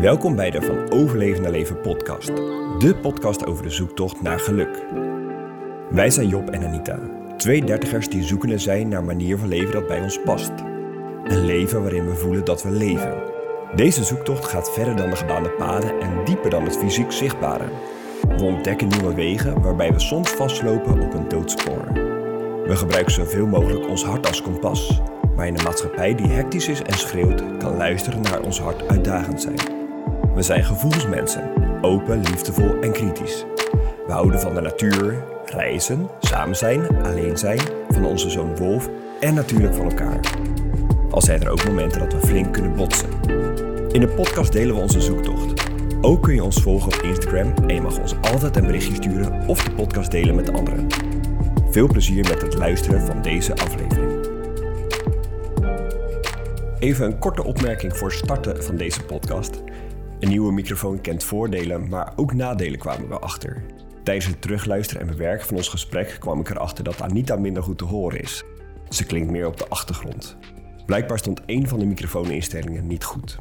Welkom bij de Van Overleven naar Leven podcast. De podcast over de zoektocht naar geluk. Wij zijn Job en Anita, twee dertigers die zoekende zijn naar een manier van leven dat bij ons past. Een leven waarin we voelen dat we leven. Deze zoektocht gaat verder dan de gebaande paden en dieper dan het fysiek zichtbare. We ontdekken nieuwe wegen waarbij we soms vastlopen op een doodspoor. We gebruiken zoveel mogelijk ons hart als kompas, maar in een maatschappij die hectisch is en schreeuwt, kan luisteren naar ons hart uitdagend zijn. We zijn gevoelsmensen, open, liefdevol en kritisch. We houden van de natuur, reizen, samen zijn, alleen zijn, van onze zoon Wolf en natuurlijk van elkaar. Al zijn er ook momenten dat we flink kunnen botsen. In de podcast delen we onze zoektocht. Ook kun je ons volgen op Instagram en je mag ons altijd een berichtje sturen of de podcast delen met anderen. Veel plezier met het luisteren van deze aflevering. Even een korte opmerking voor starten van deze podcast. Een nieuwe microfoon kent voordelen, maar ook nadelen kwamen we achter. Tijdens het terugluisteren en bewerken van ons gesprek kwam ik erachter dat Anita minder goed te horen is. Ze klinkt meer op de achtergrond. Blijkbaar stond één van de microfooninstellingen niet goed.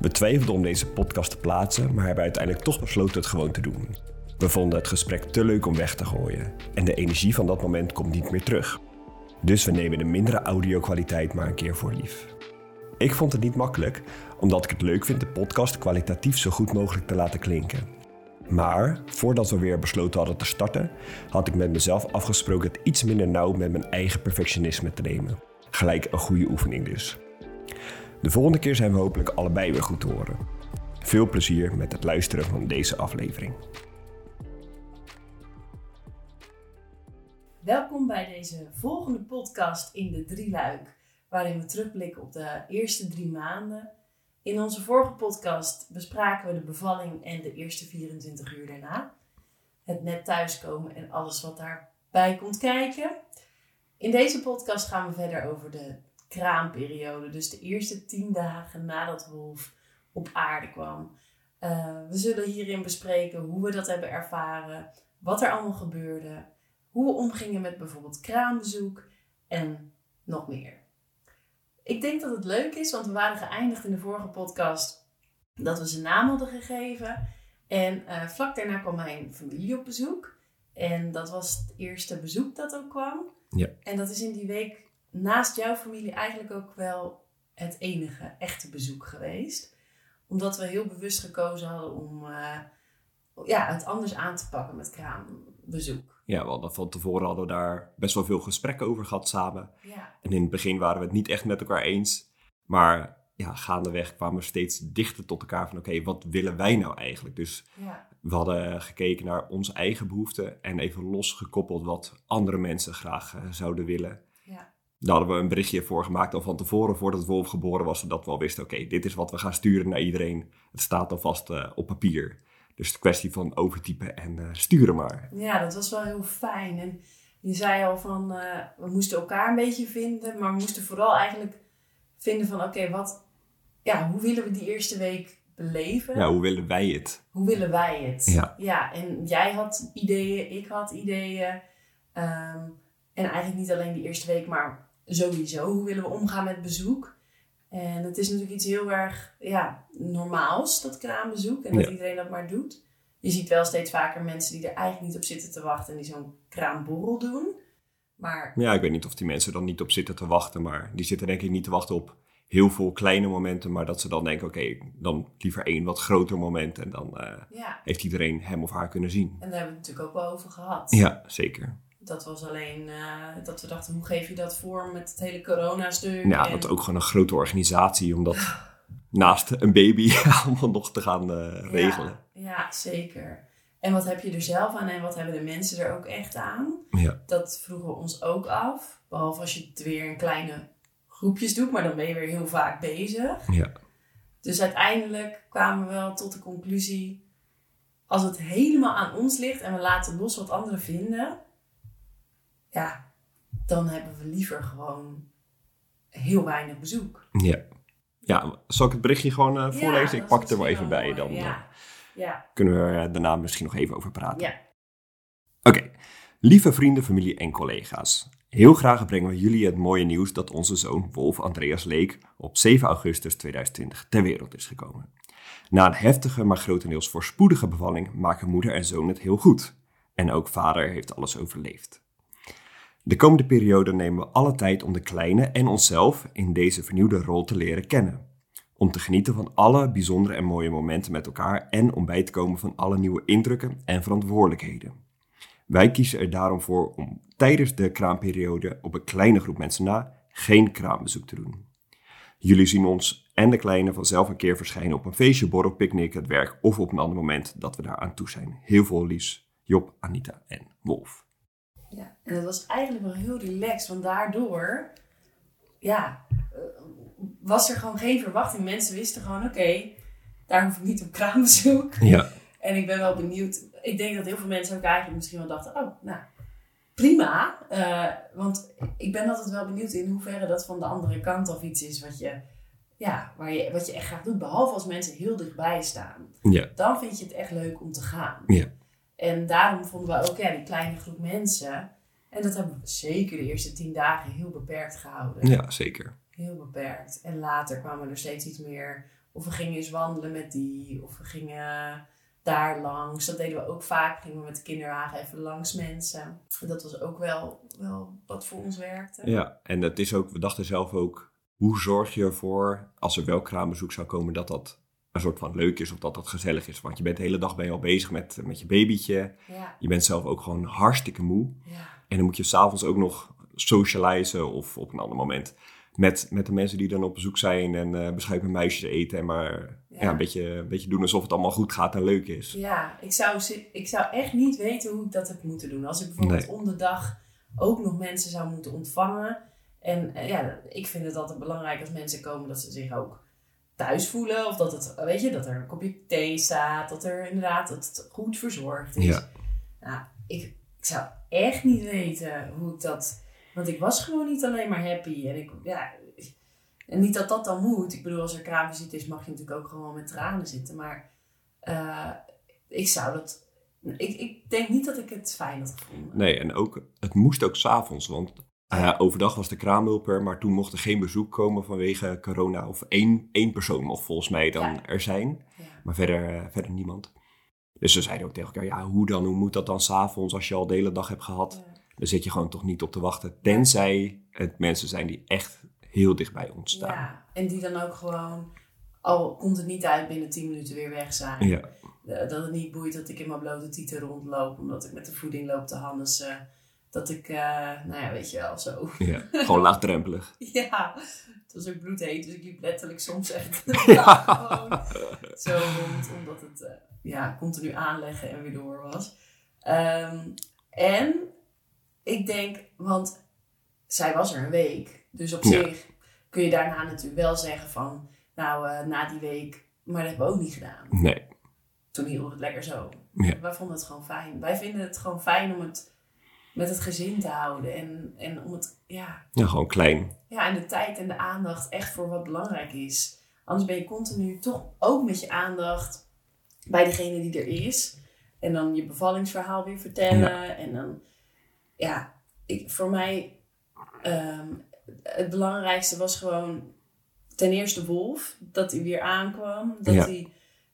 We twijfelden om deze podcast te plaatsen, maar hebben uiteindelijk toch besloten het gewoon te doen. We vonden het gesprek te leuk om weg te gooien en de energie van dat moment komt niet meer terug. Dus we nemen de mindere audio-kwaliteit maar een keer voor lief. Ik vond het niet makkelijk, omdat ik het leuk vind de podcast kwalitatief zo goed mogelijk te laten klinken. Maar voordat we weer besloten hadden te starten, had ik met mezelf afgesproken het iets minder nauw met mijn eigen perfectionisme te nemen. Gelijk een goede oefening dus. De volgende keer zijn we hopelijk allebei weer goed te horen. Veel plezier met het luisteren van deze aflevering. Welkom bij deze volgende podcast in de drieluik, waarin we terugblikken op de eerste drie maanden. In onze vorige podcast bespraken we de bevalling en de eerste 24 uur daarna. Het net thuiskomen en alles wat daarbij komt kijken. In deze podcast gaan we verder over de kraamperiode, dus de eerste 10 dagen nadat Wolf op aarde kwam. Uh, we zullen hierin bespreken hoe we dat hebben ervaren, wat er allemaal gebeurde hoe we omgingen met bijvoorbeeld kraambezoek en nog meer. Ik denk dat het leuk is, want we waren geëindigd in de vorige podcast dat we ze naam hadden gegeven. En uh, vlak daarna kwam mijn familie op bezoek. En dat was het eerste bezoek dat ook kwam. Ja. En dat is in die week naast jouw familie eigenlijk ook wel het enige echte bezoek geweest. Omdat we heel bewust gekozen hadden om uh, ja, het anders aan te pakken met kraambezoek ja, wel, van tevoren hadden we daar best wel veel gesprekken over gehad samen. Ja. En in het begin waren we het niet echt met elkaar eens. Maar ja, gaandeweg kwamen we steeds dichter tot elkaar van oké, wat willen wij nou eigenlijk? Dus ja. we hadden gekeken naar onze eigen behoeften en even losgekoppeld wat andere mensen graag uh, zouden willen. Ja. Daar hadden we een berichtje voor gemaakt al van tevoren, voordat Wolf geboren was, zodat we al wisten, oké, dit is wat we gaan sturen naar iedereen. Het staat alvast uh, op papier. Dus de kwestie van overtypen en uh, sturen maar. Ja, dat was wel heel fijn. En je zei al van, uh, we moesten elkaar een beetje vinden, maar we moesten vooral eigenlijk vinden van, oké, wat, ja, hoe willen we die eerste week beleven? Ja, hoe willen wij het? Hoe willen wij het? Ja. Ja, en jij had ideeën, ik had ideeën. Um, en eigenlijk niet alleen die eerste week, maar sowieso, hoe willen we omgaan met bezoek? En het is natuurlijk iets heel erg ja, normaals, dat kraambezoek. En dat Ja. iedereen dat maar doet. Je ziet wel steeds vaker mensen die er eigenlijk niet op zitten te wachten. En die zo'n kraamborrel doen. Maar Ja, ik weet niet of die mensen dan niet op zitten te wachten, maar die zitten denk ik niet te wachten op heel veel kleine momenten, maar dat ze dan denken, oké, dan liever één wat groter moment en dan eh, ja, heeft iedereen hem of haar kunnen zien. en daar hebben we het natuurlijk ook wel over gehad. Ja, zeker. Dat was alleen eh, dat we dachten, hoe geef je dat voor met het hele corona-stuk? Ja, en- dat ook gewoon een grote organisatie om dat naast een baby allemaal nog te gaan eh, regelen. Ja, ja, zeker. En wat heb je er zelf aan en wat hebben de mensen er ook echt aan? Ja. Dat vroegen we ons ook af. Behalve als je het weer in kleine groepjes doet, maar dan ben je weer heel vaak bezig. Ja. Dus uiteindelijk kwamen we wel tot de conclusie: als het helemaal aan ons ligt en we laten los wat anderen vinden, ja, dan hebben we liever gewoon heel weinig bezoek. Ja. Ja, zal ik het berichtje gewoon eh, voorlezen? Ja, ik pak het er wel even bij. Dan mooi. eh, Ja, ja, kunnen we er daarna misschien nog even over praten. ja. Oké, lieve vrienden, familie en collega's. Heel graag brengen we jullie het mooie nieuws dat onze zoon Wolf Andreas Leek op 7 augustus 2020 ter wereld is gekomen. Na een heftige, maar grotendeels voorspoedige bevalling maken moeder en zoon het heel goed. En ook vader heeft alles overleefd. De komende periode nemen we alle tijd om de kleine en onszelf in deze vernieuwde rol te leren kennen. Om te genieten van alle bijzondere en mooie momenten met elkaar en om bij te komen van alle nieuwe indrukken en verantwoordelijkheden. Wij kiezen er daarom voor om tijdens de kraamperiode op een kleine groep mensen na geen kraambezoek te doen. Jullie zien ons en de kleine vanzelf een keer verschijnen op een feestje, borrel, picknick, het werk of op een ander moment dat we daar aan toe zijn. Heel veel liefs, Job, Anita en Wolf. Ja, en dat was eigenlijk wel heel relaxed, want daardoor, ja, eh, was er gewoon geen verwachting. Mensen wisten gewoon, oké, daar hoef ik niet op kraambezoek. Ja, En ik ben wel benieuwd. Ik denk dat heel veel mensen ook eigenlijk misschien wel dachten: oh, nou, prima. Eh, want ik ben altijd wel benieuwd in hoeverre dat van de andere kant of iets is wat je, ja, waar je, wat je echt graag doet. Behalve als mensen heel dichtbij staan. ja, Dan vind je het echt leuk om te gaan. Ja. En daarom vonden we ook ja, die kleine groep mensen. En dat hebben we zeker de eerste tien dagen heel beperkt gehouden. ja, zeker. Heel beperkt. En later kwamen er steeds iets meer. Of we gingen eens wandelen met die. Of we gingen daar langs. Dat deden we ook vaak. Gingen we met de kinderwagen even langs mensen. Dat was ook wel, wel wat voor ons werkte. Ja, en het is ook, we dachten zelf ook, hoe zorg je ervoor, als er wel kraambezoek zou komen, dat dat een soort van leuk is of dat dat gezellig is. Want je bent de hele dag ben je al bezig met, met je babytje. Ja, Je bent zelf ook gewoon hartstikke moe. ja, En dan moet je s'avonds ook nog socializen of op een ander moment met, met de mensen die dan op bezoek zijn en eh beschuit met muisjes eten. En maar ja. Ja. een, beetje, een beetje doen alsof het allemaal goed gaat en leuk is. ja ik, zou, ik zou echt niet weten hoe ik dat heb moeten doen. Als ik bijvoorbeeld om de dag ook nog mensen zou moeten ontvangen. En eh, ja, ik vind het altijd belangrijk als mensen komen dat ze zich ook thuis voelen. Of dat, het, weet je, dat er een kopje thee staat. Dat er inderdaad dat het goed verzorgd is. Ja. Nou, ik, ik zou echt niet weten hoe ik dat... Want ik was gewoon niet alleen maar happy. En, ik, ja, en niet dat dat dan moet. Ik bedoel, als er kraamvisite is, mag je natuurlijk ook gewoon met tranen zitten. Maar eh, ik zou dat... Ik, ik denk niet dat ik het fijn had gevonden. Nee, en ook, het moest ook s'avonds, want eh, overdag was de kraamhulp er, maar toen mocht er geen bezoek komen vanwege corona. Of één, één persoon mocht volgens mij dan Ja. er zijn, Ja. maar verder, eh, verder niemand. Dus ze zeiden ook tegen elkaar, ja, hoe dan? Hoe moet dat dan s'avonds als je al de hele dag hebt gehad? Ja. Dan zit je gewoon toch niet op te wachten, tenzij het mensen zijn die echt heel dicht bij ons staan. Ja, en die dan ook gewoon, al komt het niet uit, binnen 10 minuten weer weg zijn. Ja, Eh, Dat het niet boeit dat ik in mijn blote tieten rondloop, omdat ik met de voeding loop te hannissen. Dat ik, eh, nou ja, weet je wel, zo. ja. gewoon laagdrempelig. Ja, het was ook bloedheet, dus ik liep letterlijk soms echt Ja. gewoon zo rond, omdat het eh, ja, continu aanleggen en weer door was. Ehm, en ik denk, want zij was er een week, dus op Ja. zich kun je daarna natuurlijk wel zeggen van, nou, eh, na die week, maar dat hebben we ook niet gedaan. Nee, Toen hielden we het lekker zo. Ja. Wij vonden het gewoon fijn. Wij vinden het gewoon fijn om het met het gezin te houden en, en om het, ja, ja, gewoon klein. ja, en de tijd en de aandacht echt voor wat belangrijk is. Anders ben je continu toch ook met je aandacht bij degene die er is. En dan je bevallingsverhaal weer vertellen. En dan, ja, ik, voor mij, ehm, het belangrijkste was gewoon ten eerste Wolf, dat hij weer aankwam. Dat Ja. hij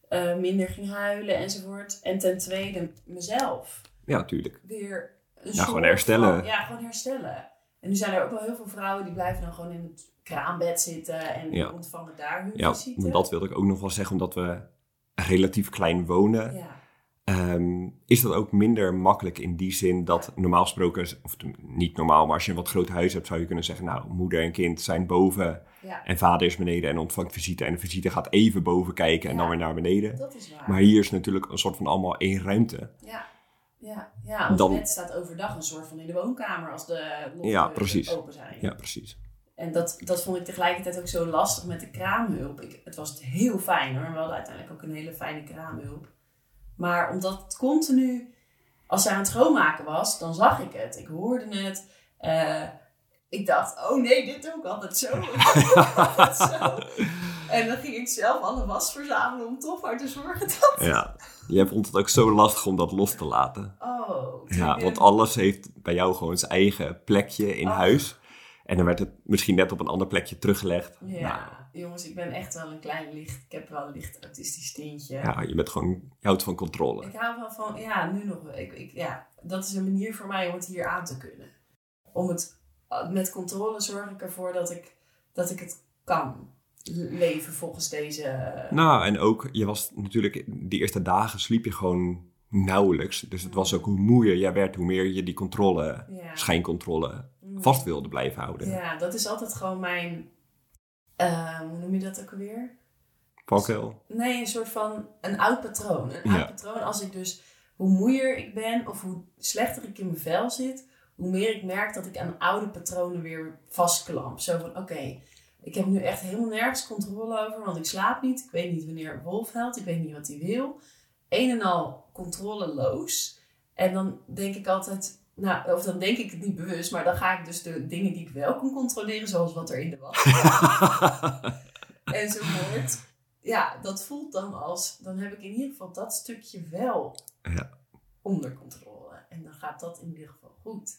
eh, minder ging huilen enzovoort. En ten tweede mezelf Ja, tuurlijk. weer een Ja, gewoon soort herstellen. van- ja, gewoon herstellen. En nu zijn er ook wel heel veel vrouwen die blijven dan gewoon in het kraambed zitten en Ja. ontvangen daar hun Ja, visite. dat wilde ik ook nog wel zeggen, omdat we relatief klein wonen. Ja, Ehm, is dat ook minder makkelijk in die zin dat normaal gesproken, of niet normaal, maar als je een wat groot huis hebt, zou je kunnen zeggen, nou, moeder en kind zijn boven ja, en vader is beneden en ontvangt visite. En de visite gaat even boven kijken en dan weer naar beneden. dat is waar. Maar hier is natuurlijk een soort van allemaal één ruimte. Ja, ja, ja ons Dan- bed staat overdag een soort van in de woonkamer als de Ja, precies. open zijn. Ja, precies. En dat, dat vond ik tegelijkertijd ook zo lastig met de kraamhulp. Ik, het was heel fijn hoor. We hadden uiteindelijk ook een hele fijne kraamhulp. Maar omdat het continu, als zij aan het schoonmaken was, dan zag ik het. Ik hoorde het. Eh, ik dacht, oh nee, dit doe ik altijd zo. Ik doe altijd zo. En dan ging ik zelf alle was verzamelen om toch maar te zorgen dat... Ja, je vond het ook zo lastig om dat los te laten. Oh. Ja, ik want alles heeft bij jou gewoon zijn eigen plekje in Oh. huis. En dan werd het misschien net op een ander plekje teruggelegd. Ja, Nou, jongens, ik ben echt wel een klein licht. Ik heb wel een licht autistisch tintje. ja, je bent gewoon, je houdt van controle. Ik hou wel van, ja, nu nog. Ik, ik, ja, dat is een manier voor mij om het hier aan te kunnen. Om het met controle zorg ik ervoor dat ik, dat ik het kan leven volgens deze. Nou, en ook, je was natuurlijk, die eerste dagen sliep je gewoon nauwelijks. Dus het was ook hoe moeier jij werd, hoe meer je die controle, ja. schijncontrole, Mm. vast wilde blijven houden. Ja, dat is altijd gewoon mijn. eh, hoe noem je dat ook alweer? Valkuil. Nee, een soort van een oud patroon. Een Ja. oud patroon als ik dus, hoe moeier ik ben of hoe slechter ik in mijn vel zit, hoe meer ik merk dat ik aan oude patronen weer vastklamp. Zo van, oké, ik heb nu echt helemaal nergens controle over, want ik slaap niet. Ik weet niet wanneer Wolf ik weet niet wat hij wil. Een en al controleloos. En dan denk ik altijd, nou, of dan denk ik het niet bewust, maar dan ga ik dus de dingen die ik wel kan controleren, zoals wat er in de was enzovoort. Ja, dat voelt dan als, dan heb ik in ieder geval dat stukje wel Ja. onder controle. En dan gaat dat in ieder geval goed.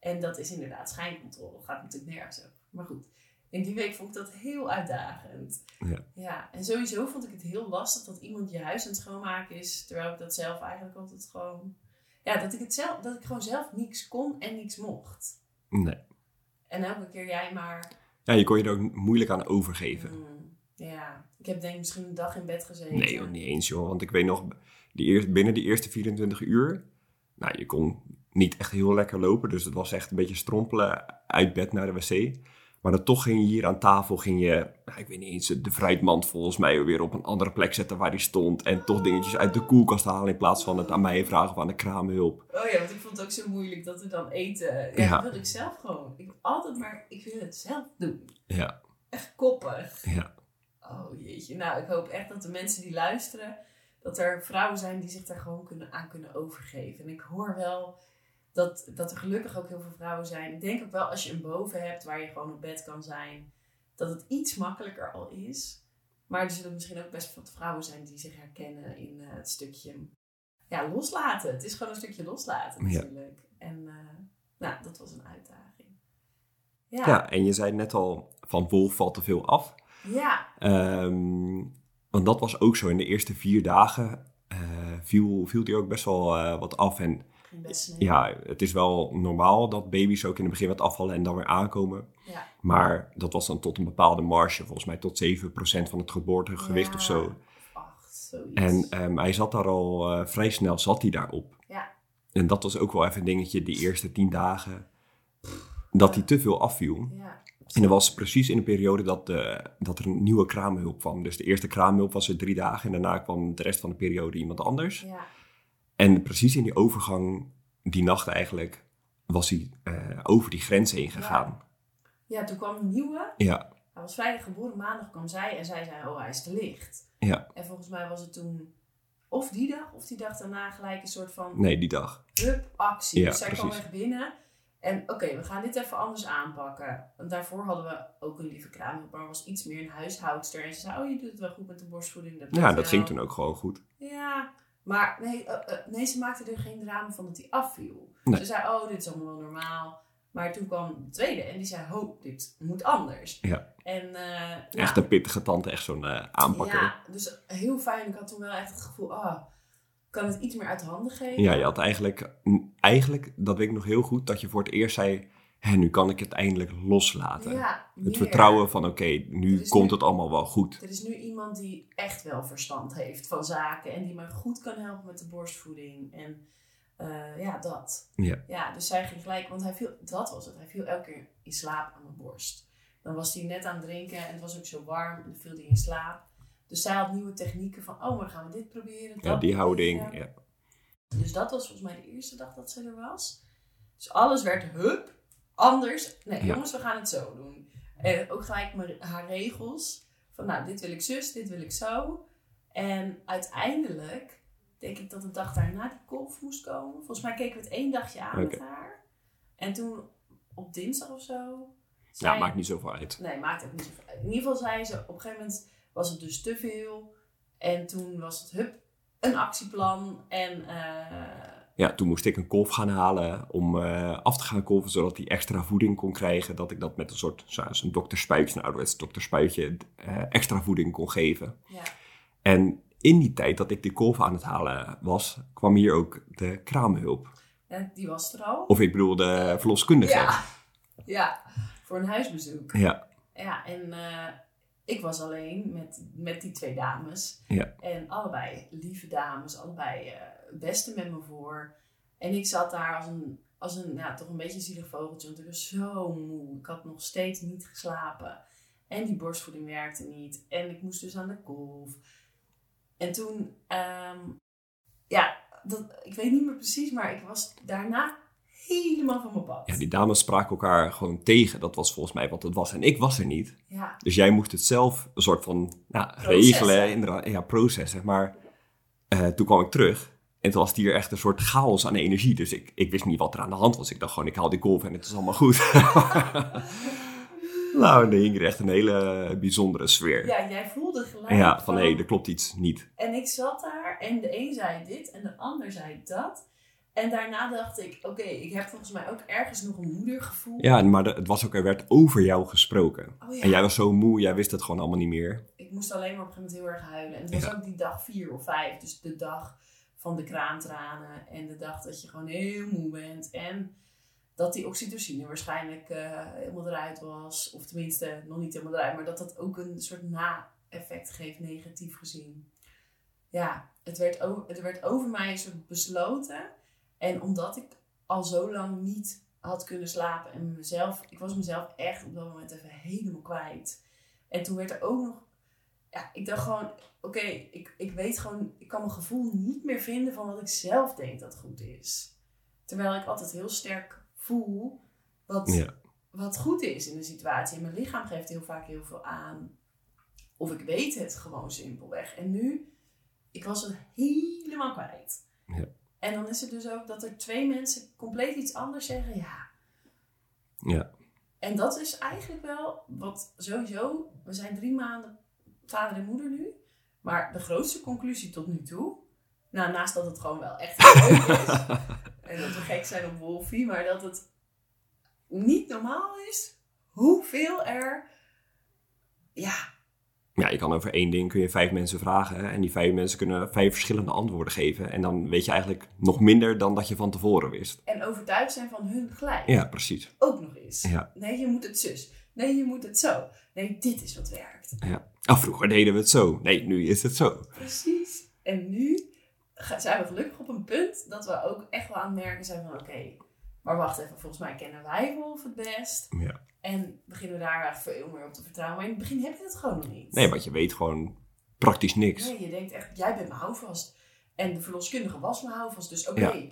En dat is inderdaad schijncontrole. Gaat natuurlijk nergens over. Maar goed, in die week vond ik dat heel uitdagend. Ja. ja. En sowieso vond ik het heel lastig dat iemand je huis aan het schoonmaken is. Terwijl ik dat zelf eigenlijk altijd gewoon... Ja, dat ik, het zelf, dat ik gewoon zelf niks kon en niks mocht. nee. En elke keer jij maar... Ja, je kon je er ook moeilijk aan overgeven. Hmm, ja, ik heb denk ik misschien een dag in bed gezeten. Nee, joh, niet eens joh. Want ik weet nog, die eerst, binnen die eerste 24 uur, nou, je kon niet echt heel lekker lopen. Dus het was echt een beetje strompelen uit bed naar de wc. Maar dan toch ging je hier aan tafel, ging je, nou, ik weet niet eens, de fruitmand volgens mij weer op een andere plek zetten waar die stond. En toch dingetjes uit de koelkast halen in plaats van het aan mij vragen of aan de kraamhulp. Oh ja, want ik vond het ook zo moeilijk dat we dan eten. Ja, Ja. dat wil ik zelf gewoon. Ik altijd maar, ik wil het zelf doen. Ja, Echt koppig. ja. Oh jeetje. Nou, ik hoop echt dat de mensen die luisteren, dat er vrouwen zijn die zich daar gewoon kunnen, aan kunnen overgeven. En ik hoor wel dat, dat er gelukkig ook heel veel vrouwen zijn. Ik denk ook wel als je een boven hebt waar je gewoon op bed kan zijn, dat het iets makkelijker al is. Maar er zullen misschien ook best wat vrouwen zijn die zich herkennen in eh, het stukje ja, loslaten. Het is gewoon een stukje loslaten Ja. natuurlijk. En eh, nou, dat was een uitdaging. Ja, ja, en je zei net al, van Wolf valt te veel af. ja. Ehm, want dat was ook zo. In de eerste vier dagen eh, viel, viel die ook best wel wat af. En best ja, het is wel normaal dat baby's ook in het begin wat afvallen en dan weer aankomen. Ja. Maar dat was dan tot een bepaalde marge, volgens mij tot 7% van het geboortegewicht Ja, of zo. Of acht, zoiets. En ehm, hij zat daar al eh, vrij snel, zat hij daarop. Ja. En dat was ook wel even een dingetje, die eerste tien dagen, dat hij te veel afviel. ja. En dat was precies in de periode dat, eh, dat er een nieuwe kraamhulp kwam. Dus de eerste kraamhulp was er drie dagen en daarna kwam de rest van de periode iemand anders. Ja. En precies in die overgang, die nacht eigenlijk, was hij eh, over die grens heen gegaan. ja, toen kwam een nieuwe. Ja, Hij was vrijdag geboren, maandag kwam zij en zij zei, oh hij is te licht. ja. En volgens mij was het toen, of die dag, of die dag daarna gelijk een soort van Nee, die dag. hup, actie. Ja, dus zij kwam echt binnen. En oké, we gaan dit even anders aanpakken. Want daarvoor hadden we ook een lieve kraam, maar was iets meer een huishoudster. En ze zei, oh je doet het wel goed met de borstvoeding. Dat Ja, dat ging toen ook gewoon goed. Ja, maar nee, eh, eh, nee, ze maakte er geen drama van dat hij afviel. Nee. Ze zei, oh, dit is allemaal wel normaal. Maar toen kwam de tweede en die zei, ho, dit moet anders. Ja. En, eh, Echt een pittige tante, echt zo'n aanpakker. Ja, dus heel fijn. Ik had toen wel echt het gevoel, ah, kan het iets meer uit handen geven? Ja, je had eigenlijk, eigenlijk, dat weet ik nog heel goed, dat je voor het eerst zei, Hé, nu kan ik het eindelijk loslaten. Ja, het vertrouwen van, oké, nu komt nu- het allemaal wel goed. Er is nu iemand die echt wel verstand heeft van zaken en die me goed kan helpen met de borstvoeding. En eh, ja, dat. Ja. Ja, dus zij ging gelijk, want hij viel, dat was het. Hij viel elke keer in slaap aan mijn borst. Dan was hij net aan het drinken en het was ook zo warm en dan viel hij in slaap. Dus zij had nieuwe technieken van, oh, maar gaan we dit proberen. Ja, die houding. Ja. Dus dat was volgens mij de eerste dag dat ze er was. Dus alles werd hup, anders. Nee, jongens, we gaan het zo doen. En ook gelijk mijn, haar regels. Van nou, dit wil ik zus, dit wil ik zo. En uiteindelijk denk ik dat de dag daarna die kolf moest komen. Volgens mij keken we het één dagje aan met haar. En toen op dinsdag of zo. Ja, maakt niet zoveel uit. Nee, maakt ook niet zoveel uit. In ieder geval zei ze, op een gegeven moment was het dus te veel. En toen was het, hup, een actieplan. En eh, ja, toen moest ik een kolf gaan halen om eh, af te gaan kolven, zodat hij extra voeding kon krijgen. Dat ik dat met een soort, zo'n dokterspuitje, een ouderwets dokterspuitje, uh, extra voeding kon geven. Ja. En in die tijd dat ik die kolf aan het halen was, kwam hier ook de kraamhulp. ja, die was er al. Of ik bedoel de verloskundige. Ja, ja, voor een huisbezoek. Ja, Ja, en eh, ik was alleen met, met die twee dames. Ja. En allebei lieve dames, allebei het beste met me voor. En ik zat daar als een, als een ja, toch een beetje zielig vogeltje, want ik was zo moe. Ik had nog steeds niet geslapen. En die borstvoeding werkte niet. En ik moest dus aan de kolf. En toen, ehm, ja, dat, ik weet niet meer precies, maar ik was daarna helemaal van mijn pad. ja, die dames spraken elkaar gewoon tegen. Dat was volgens mij wat het was. En ik was er niet. ja. Dus jij moest het zelf een soort van nou, regelen, inderdaad, ja, processen. Maar eh, toen kwam ik terug en toen was het hier echt een soort chaos aan energie. Dus ik, ik wist niet wat er aan de hand was. Ik dacht gewoon, ik haal die golf en het is allemaal goed. nou, en er hing er echt een hele bijzondere sfeer. Ja, Ja, jij voelde gelijk. van hé, hey, er klopt iets niet. En ik zat daar en de een zei dit en de ander zei dat. En daarna dacht ik, oké, ik heb volgens mij ook ergens nog een moedergevoel. Ja, maar het was ook, er werd over jou gesproken. Oh ja. En jij was zo moe, jij wist het gewoon allemaal niet meer. Ik moest alleen maar op een gegeven moment heel erg huilen. En het was Ja. ook die dag vier of vijf. Dus de dag van de kraantranen. En de dag dat je gewoon heel moe bent. En dat die oxytocine waarschijnlijk eh, helemaal eruit was. Of tenminste, nog niet helemaal eruit. Maar dat dat ook een soort na-effect geeft, negatief gezien. Ja, het werd, over, het werd over mij een soort besloten. En omdat ik al zo lang niet had kunnen slapen. En mezelf, ik was mezelf echt op dat moment even helemaal kwijt. En toen werd er ook nog ja, ik dacht gewoon, oké, ik, ik weet gewoon, ik kan mijn gevoel niet meer vinden van wat ik zelf denk dat goed is. Terwijl ik altijd heel sterk voel wat, Ja. wat goed is in een situatie. En mijn lichaam geeft heel vaak heel veel aan. Of ik weet het gewoon simpelweg. En nu, ik was het helemaal kwijt. Ja. En dan is het dus ook dat er twee mensen compleet iets anders zeggen. Ja, Ja, en dat is eigenlijk wel wat sowieso. We zijn drie maanden vader en moeder nu. Maar de grootste conclusie tot nu toe. Nou, naast dat het gewoon wel echt leuk is. en dat we gek zijn op Wolfie. Maar dat het niet normaal is hoeveel er. Ja, ja, je kan over één ding kun je vijf mensen vragen. hè, En die vijf mensen kunnen vijf verschillende antwoorden geven. En dan weet je eigenlijk nog minder dan dat je van tevoren wist. en overtuigd zijn van hun gelijk. Ja, precies. Ook nog eens. Ja. Nee, je moet het zus. Nee, je moet het zo. Nee, dit is wat werkt. Ja. Ah, vroeger deden we het zo. Nee, nu is het zo. Precies. En nu zijn we gelukkig op een punt dat we ook echt wel aan het merken zijn van oké, maar wacht even, volgens mij kennen wij Wolf het best. Ja. En beginnen we daar echt veel meer op te vertrouwen. Maar in het begin heb je dat gewoon nog niet. Nee, want je weet gewoon praktisch niks. Nee, je denkt echt, jij bent mijn houvast. En de verloskundige was mijn houvast. Dus oké, Ja.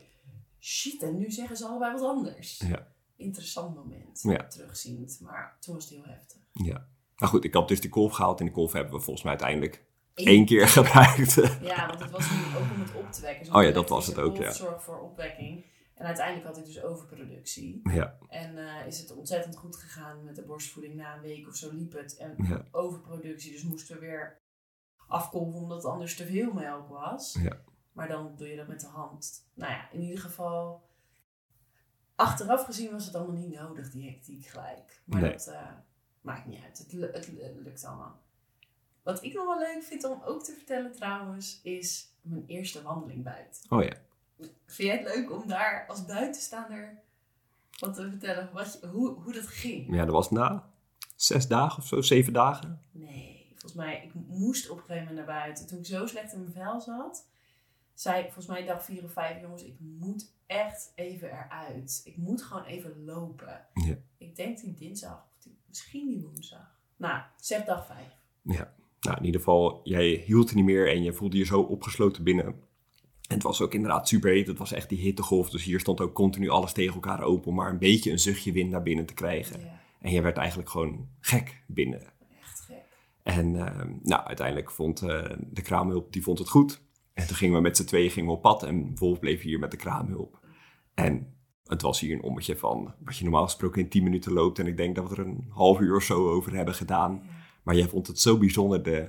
shit, en nu zeggen ze allebei wat anders. Ja. Interessant moment, Ja. terugziend. Maar toen was het heel heftig. Ja. Maar goed, ik had dus die kolf gehaald. En die kolf hebben we volgens mij uiteindelijk Eén één keer gebruikt. Ja, want het was nu ook om het op te wekken. Zo'n Oh ja, dat was het ook, ja. zorgt voor opwekking. En uiteindelijk had ik dus overproductie. ja, En eh, is het ontzettend goed gegaan met de borstvoeding. Na een week of zo liep het. En ja, overproductie, dus moesten we weer afkolven omdat het anders te veel melk was. Ja. Maar dan doe je dat met de hand. Nou ja, in ieder geval... Achteraf gezien was het allemaal niet nodig, die hectiek gelijk. Maar Nee. dat eh, maakt niet uit. Het, het, lu- lukt allemaal. Wat ik nog wel leuk vind om ook te vertellen trouwens, is mijn eerste wandeling buiten. Oh ja. Vind jij het leuk om daar als buitenstaander wat te vertellen wat hoe, hoe dat ging? Ja, dat was na zes dagen of zo, zeven dagen. Nee, volgens mij, ik moest op een gegeven moment naar buiten. Toen ik zo slecht in mijn vel zat, zei ik volgens mij dag vier of vijf, jongens, ik moet echt even eruit. Ik moet gewoon even lopen. Ja. Ik denk die dinsdag, of die- misschien die woensdag. Nou, zeg dag vijf. Ja. Nou, in ieder geval, jij hield er niet meer en je voelde je zo opgesloten binnen. En het was ook inderdaad super heet. Het was echt die hittegolf. Dus hier stond ook continu alles tegen elkaar open om maar een beetje een zuchtje wind naar binnen te krijgen. Ja, En je werd eigenlijk gewoon gek binnen. echt gek. En ehm, nou, uiteindelijk vond eh, de kraamhulp die vond het goed. En toen gingen we met z'n tweeën gingen we op pad en Wolf bleef hier met de kraamhulp. En het was hier een ommetje van wat je normaal gesproken in 10 minuten loopt. En ik denk dat we er een half uur of zo over hebben gedaan. Ja. Maar jij vond het zo bijzonder, de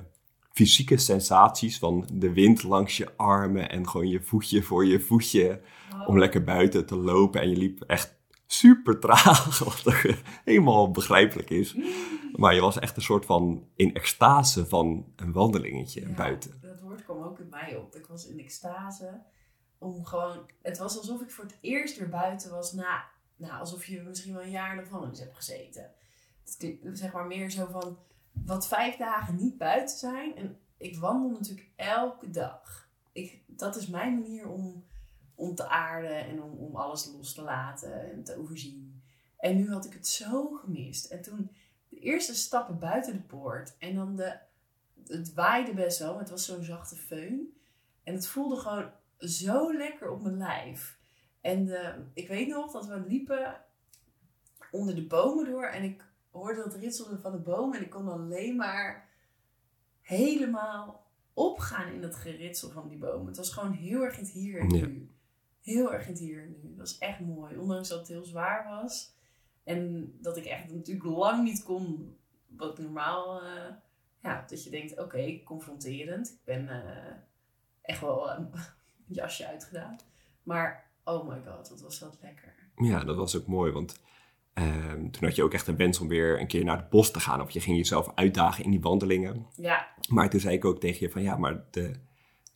fysieke sensaties van de wind langs je armen en gewoon je voetje voor je voetje om lekker buiten te lopen. En je liep echt super traag, wat helemaal begrijpelijk is. Maar je was echt een soort van in extase van een wandelingetje Ja, buiten. Dat woord kwam ook in mij op. Ik was in extase. Om gewoon, het was alsof ik voor het eerst weer buiten was na, nou, alsof je misschien wel een jaar in de gevangenis hebt gezeten. Zeg maar meer zo van, wat vijf dagen niet buiten zijn. En ik wandel natuurlijk elke dag. Ik, dat is mijn manier om, om te aarden en om, om alles los te laten en te overzien. En nu had ik het zo gemist. En toen de eerste stappen buiten de poort en dan de het waaide best wel, het was zo'n zachte föhn. En het voelde gewoon zo lekker op mijn lijf. En de, ik weet nog dat we liepen onder de bomen door en ik hoorde dat ritselen van de bomen en ik kon alleen maar helemaal opgaan in het geritsel van die bomen. Het was gewoon heel erg in het hier en Ja. nu. Heel erg in het hier en nu. Dat was echt mooi. Ondanks dat het heel zwaar was. En dat ik echt natuurlijk lang niet kon wat normaal... eh, ja, dat je denkt, oké, confronterend. Ik ben eh, echt wel eh, een jasje uitgedaan. Maar, oh my god, wat was dat lekker. Ja, dat was ook mooi, want ehm, toen had je ook echt een wens om weer een keer naar het bos te gaan. Of je ging jezelf uitdagen in die wandelingen. Ja, Maar toen zei ik ook tegen je van ja, maar de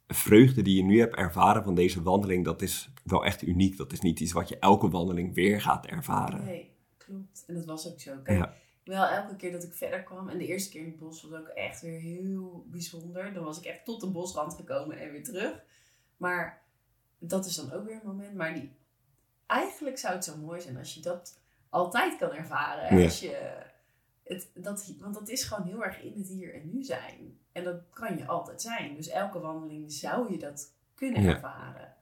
vreugde die je nu hebt ervaren van deze wandeling, dat is wel echt uniek. Dat is niet iets wat je elke wandeling weer gaat ervaren. nee, klopt. En dat was ook zo. Kijk, Ja. wel elke keer dat ik verder kwam. En de eerste keer in het bos was ook echt weer heel bijzonder. Dan was ik echt tot de bosrand gekomen en weer terug. Maar dat is dan ook weer een moment. Maar die, eigenlijk zou het zo mooi zijn als je dat altijd kan ervaren. Ja. Als je het, dat, want dat is gewoon heel erg in het hier en nu zijn. En dat kan je altijd zijn. Dus elke wandeling zou je dat kunnen Ja. ervaren.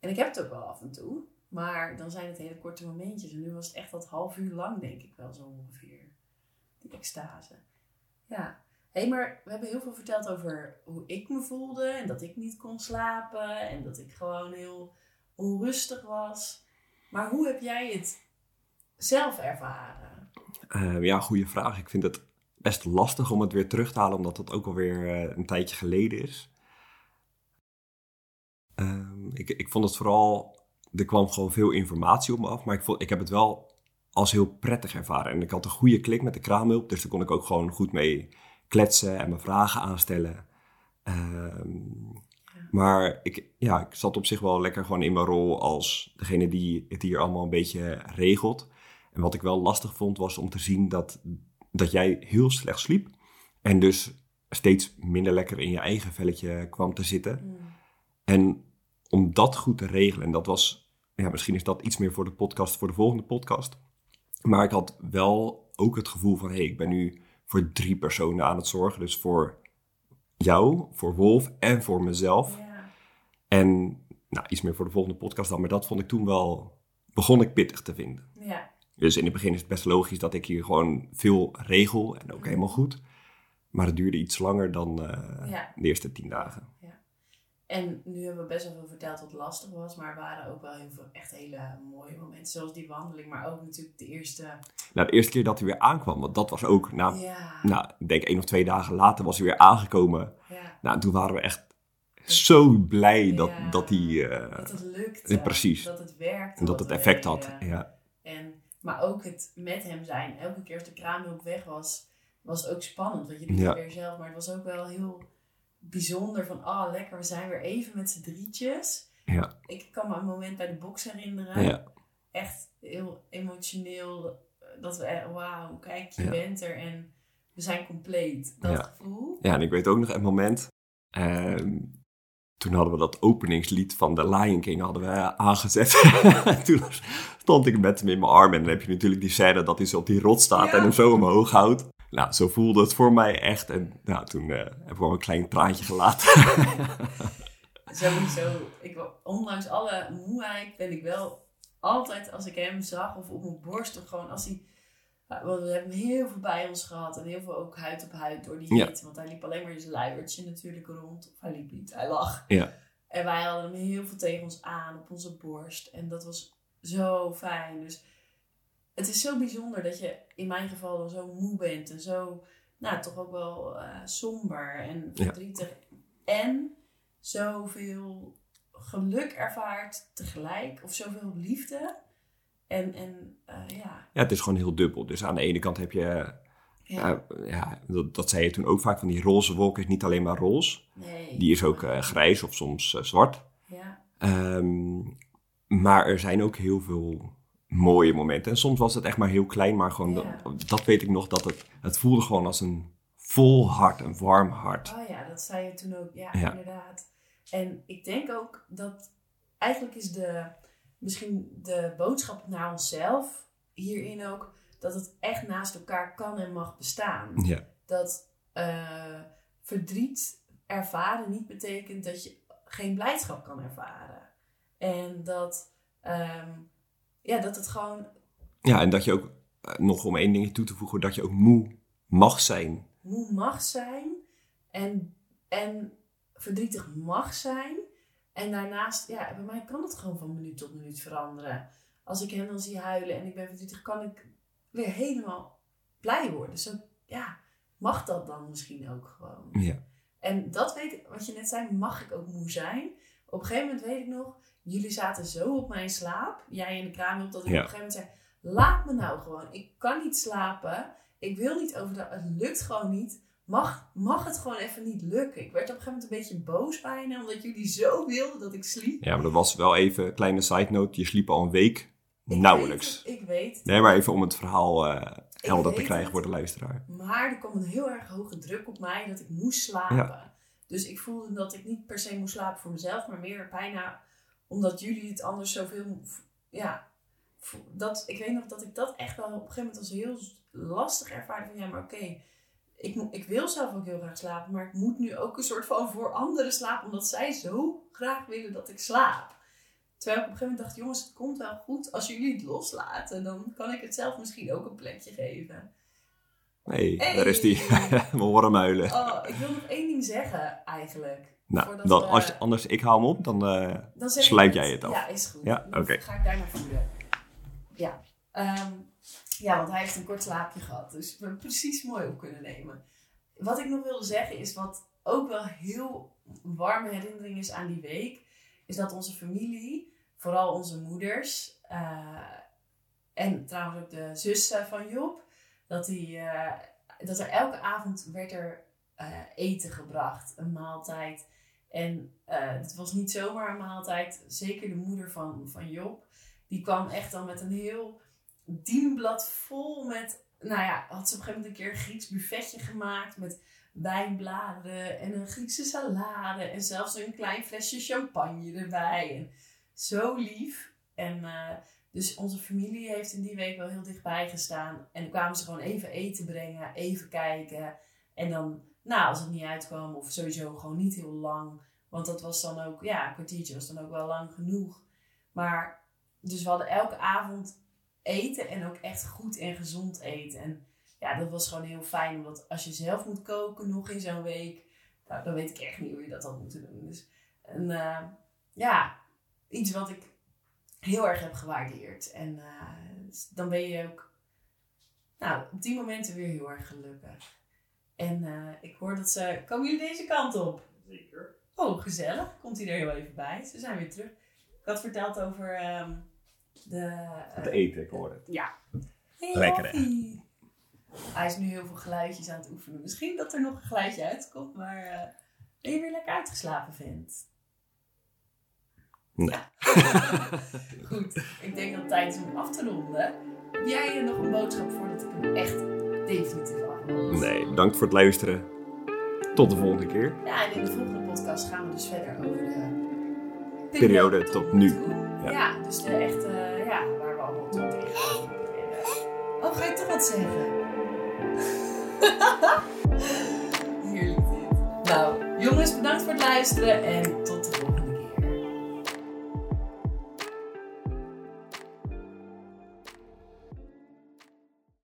En ik heb het ook wel af en toe. Maar dan zijn het hele korte momentjes. En nu was het echt dat half uur lang, denk ik wel zo ongeveer. Die extase. Ja. Hé, hey, maar we hebben heel veel verteld over hoe ik me voelde. En dat ik niet kon slapen. En dat ik gewoon heel onrustig was. Maar hoe heb jij het zelf ervaren? Eh, ja, goede vraag. Ik vind het best lastig om het weer terug te halen, omdat dat ook alweer eh een tijdje geleden is. Ehm, ik, ik vond het vooral, er kwam gewoon veel informatie op me af, maar ik, vond, ik heb het wel als heel prettig ervaren. En ik had een goede klik met de kraamhulp, dus daar kon ik ook gewoon goed mee kletsen en mijn vragen aanstellen. Ehm, maar ik, ja, ik zat op zich wel lekker gewoon in mijn rol als degene die het hier allemaal een beetje regelt. En wat ik wel lastig vond was om te zien dat, dat jij heel slecht sliep. En dus steeds minder lekker in je eigen velletje kwam te zitten. En om dat goed te regelen, en dat was, ja, misschien is dat iets meer voor de podcast, voor de volgende podcast. Maar ik had wel ook het gevoel van, hé, hey, ik ben nu voor drie personen aan het zorgen. Dus voor jou, voor Wolf en voor mezelf. En nou, iets meer voor de volgende podcast dan. Maar dat vond ik toen wel, begon ik pittig te vinden. Ja. Dus in het begin is het best logisch dat ik hier gewoon veel regel en ook helemaal goed. Maar het duurde iets langer dan eh, Ja. de eerste tien dagen. En nu hebben we best wel veel verteld wat lastig was. Maar er waren ook wel heel veel echt hele mooie momenten. Zoals die wandeling. Maar ook natuurlijk de eerste... Nou, de eerste keer dat hij weer aankwam, want dat was ook, nou, Ja. nou ik denk één of twee dagen later was hij weer aangekomen. ja. Nou, toen waren we echt zo blij dat, Ja. dat hij, eh, Dat het lukte. Ja, precies. Dat het werkte. en dat wat het effect had. Ja, En, maar ook het met hem zijn. Elke keer als de kraamhulp weg was, was ook spannend. Want je doet Ja. het weer zelf. Maar het was ook wel heel bijzonder van... Oh, lekker, we zijn weer even met z'n drietjes. ja, Ik kan me een moment bij de box herinneren. ja, Echt heel emotioneel. eh, Dat we, wauw, kijk, je Ja. bent er en we zijn compleet. Dat gevoel. ja. En ik weet ook nog een moment, ehm, toen hadden we dat openingslied van The Lion King hadden we aangezet. toen stond ik met hem in mijn arm en dan heb je natuurlijk die scène dat hij zo op die rot staat Ja. en hem zo omhoog houdt. Nou, zo voelde het voor mij echt. En nou, toen eh, heb ik wel een klein traantje gelaten. Sowieso. Ik, ondanks alle moeheid ben ik wel altijd als ik hem zag of op mijn borst of gewoon als hij... Ja, Want we hebben heel veel bij ons gehad en heel veel ook huid op huid door die Ja. hit. Want hij liep alleen maar in zijn luiertje natuurlijk rond. Of hij liep niet, hij lag. Ja. En wij hadden hem heel veel tegen ons aan op onze borst. En dat was zo fijn. Dus het is zo bijzonder dat je in mijn geval dan zo moe bent en zo nou, toch ook wel eh, somber en Ja. verdrietig. En zoveel geluk ervaart tegelijk. Of zoveel liefde. En, en eh, ja, Ja, het is gewoon heel dubbel. Dus aan de ene kant heb je, ja, ja, ja dat, dat zei je toen ook vaak, van die roze wolk is niet alleen maar roze. nee. Die is ook eh, grijs of soms eh, zwart. Ja, Ehm, maar er zijn ook heel veel mooie momenten. En soms was het echt maar heel klein, maar gewoon, Ja. dat, dat weet ik nog, dat het, het voelde gewoon als een vol hart, een warm hart. oh ja, dat zei je toen ook. Ja. inderdaad. En ik denk ook dat eigenlijk is de, misschien de boodschap naar onszelf hierin ook, dat het echt naast elkaar kan en mag bestaan. Ja, dat eh, verdriet ervaren niet betekent dat je geen blijdschap kan ervaren. En dat, ehm, ja, dat het gewoon ja en dat je ook, eh, nog om één ding toe te voegen, dat je ook moe mag zijn. moe mag zijn en, en verdrietig mag zijn. En daarnaast, ja, bij mij kan het gewoon van minuut tot minuut veranderen. Als ik hen dan zie huilen en ik ben verdrietig, kan ik weer helemaal blij worden. Zo, ja, mag dat dan misschien ook gewoon. Ja, En dat weet ik, wat je net zei, mag ik ook moe zijn. Op een gegeven moment weet ik nog, jullie zaten zo op mijn slaap, jij in de kamer, op dat ik Ja. op een gegeven moment zei, laat me nou gewoon, ik kan niet slapen, ik wil niet overdag, het lukt gewoon niet. Mag, mag het gewoon even niet lukken? Ik werd op een gegeven moment een beetje boos bijna, omdat jullie zo wilden dat ik sliep. ja maar dat was wel even, kleine side note, je sliep al een week Ik nauwelijks. weet het, ik weet het. Nee, maar even om het verhaal eh, helder te krijgen het. voor de luisteraar. Maar er kwam een heel erg hoge druk op mij dat ik moest slapen. Dus ik voelde dat ik niet per se moest slapen voor mezelf, maar meer bijna omdat jullie het anders zoveel. Ja, dat, ik weet nog dat ik dat echt wel op een gegeven moment als heel lastig ervaarde. Van ja, maar oké, ik, ik wil zelf ook heel graag slapen, maar ik moet nu ook een soort van voor anderen slapen, omdat zij zo graag willen dat ik slaap. Terwijl ik op een gegeven moment dacht, jongens, het komt wel goed als jullie het loslaten. Dan kan ik het zelf misschien ook een plekje geven. Nee, Hey. daar is die. Hem huilen. Oh, ik wil nog één ding zeggen eigenlijk. nou, dan, we- als anders, ik haal hem op, dan... Dan zeg sluit jij het af. Ja, is goed. Ja, Dan oké. ga ik daar naar voelen. Ja. Ehm, ja, want hij heeft een kort slaapje gehad. Dus we hebben precies mooi op kunnen nemen. Wat ik nog wilde zeggen is wat ook wel heel warme herinnering is aan die week. Is dat onze familie, vooral onze moeders... eh, en trouwens ook de zus eh, van Job... Dat, die, eh, dat er elke avond werd er eh, eten gebracht. Een maaltijd. En het was niet zomaar een maaltijd. Zeker de moeder van, van Job. Die kwam echt dan met een heel dienblad vol met... Nou ja, had ze op een gegeven moment een keer een Grieks buffetje gemaakt. Met wijnbladeren en een Griekse salade. En zelfs een klein flesje champagne erbij. En zo lief. En eh, dus onze familie heeft in die week wel heel dichtbij gestaan. En dan kwamen ze gewoon even eten brengen. Even kijken. En dan, nou, als het niet uitkwam, of sowieso gewoon niet heel lang. Want dat was dan ook, ja, een kwartiertje was dan ook wel lang genoeg. Maar, dus we hadden elke avond eten en ook echt goed en gezond eten. En ja, dat was gewoon heel fijn, omdat als je zelf moet koken nog in zo'n week, nou, dan weet ik echt niet hoe je dat had moeten doen. Dus, en eh, ja, iets wat ik heel erg heb gewaardeerd. En eh, dan ben je ook, nou, op die momenten weer heel erg gelukkig. En eh, ik hoor dat ze. Komen jullie deze kant op? Zeker. Oh, gezellig. Komt hij er heel even bij. Ze zijn weer terug. Ik had verteld over ehm, de. eh, het eten, ik hoor het. Ja. Hey, Lekker, hè? Hij is nu heel veel geluidjes aan het oefenen. Misschien dat er nog een geluidje uitkomt, maar eh ben je weer lekker uitgeslapen vindt. Nee. Ja. Goed, ik denk dat het tijd is om af te ronden. Heb jij er nog een boodschap voordat ik hem echt definitief afrond? Nee, bedankt voor het luisteren. Tot de volgende keer. Ja, en in de volgende podcast gaan we dus verder over de Periode tot nu. Ja. Ja. dus de echte, ja, waar we allemaal toe tegenaan lopen. En, eh, Oh, ga je toch wat zeggen? Heerlijk dit. Nou, jongens, bedankt voor het luisteren en tot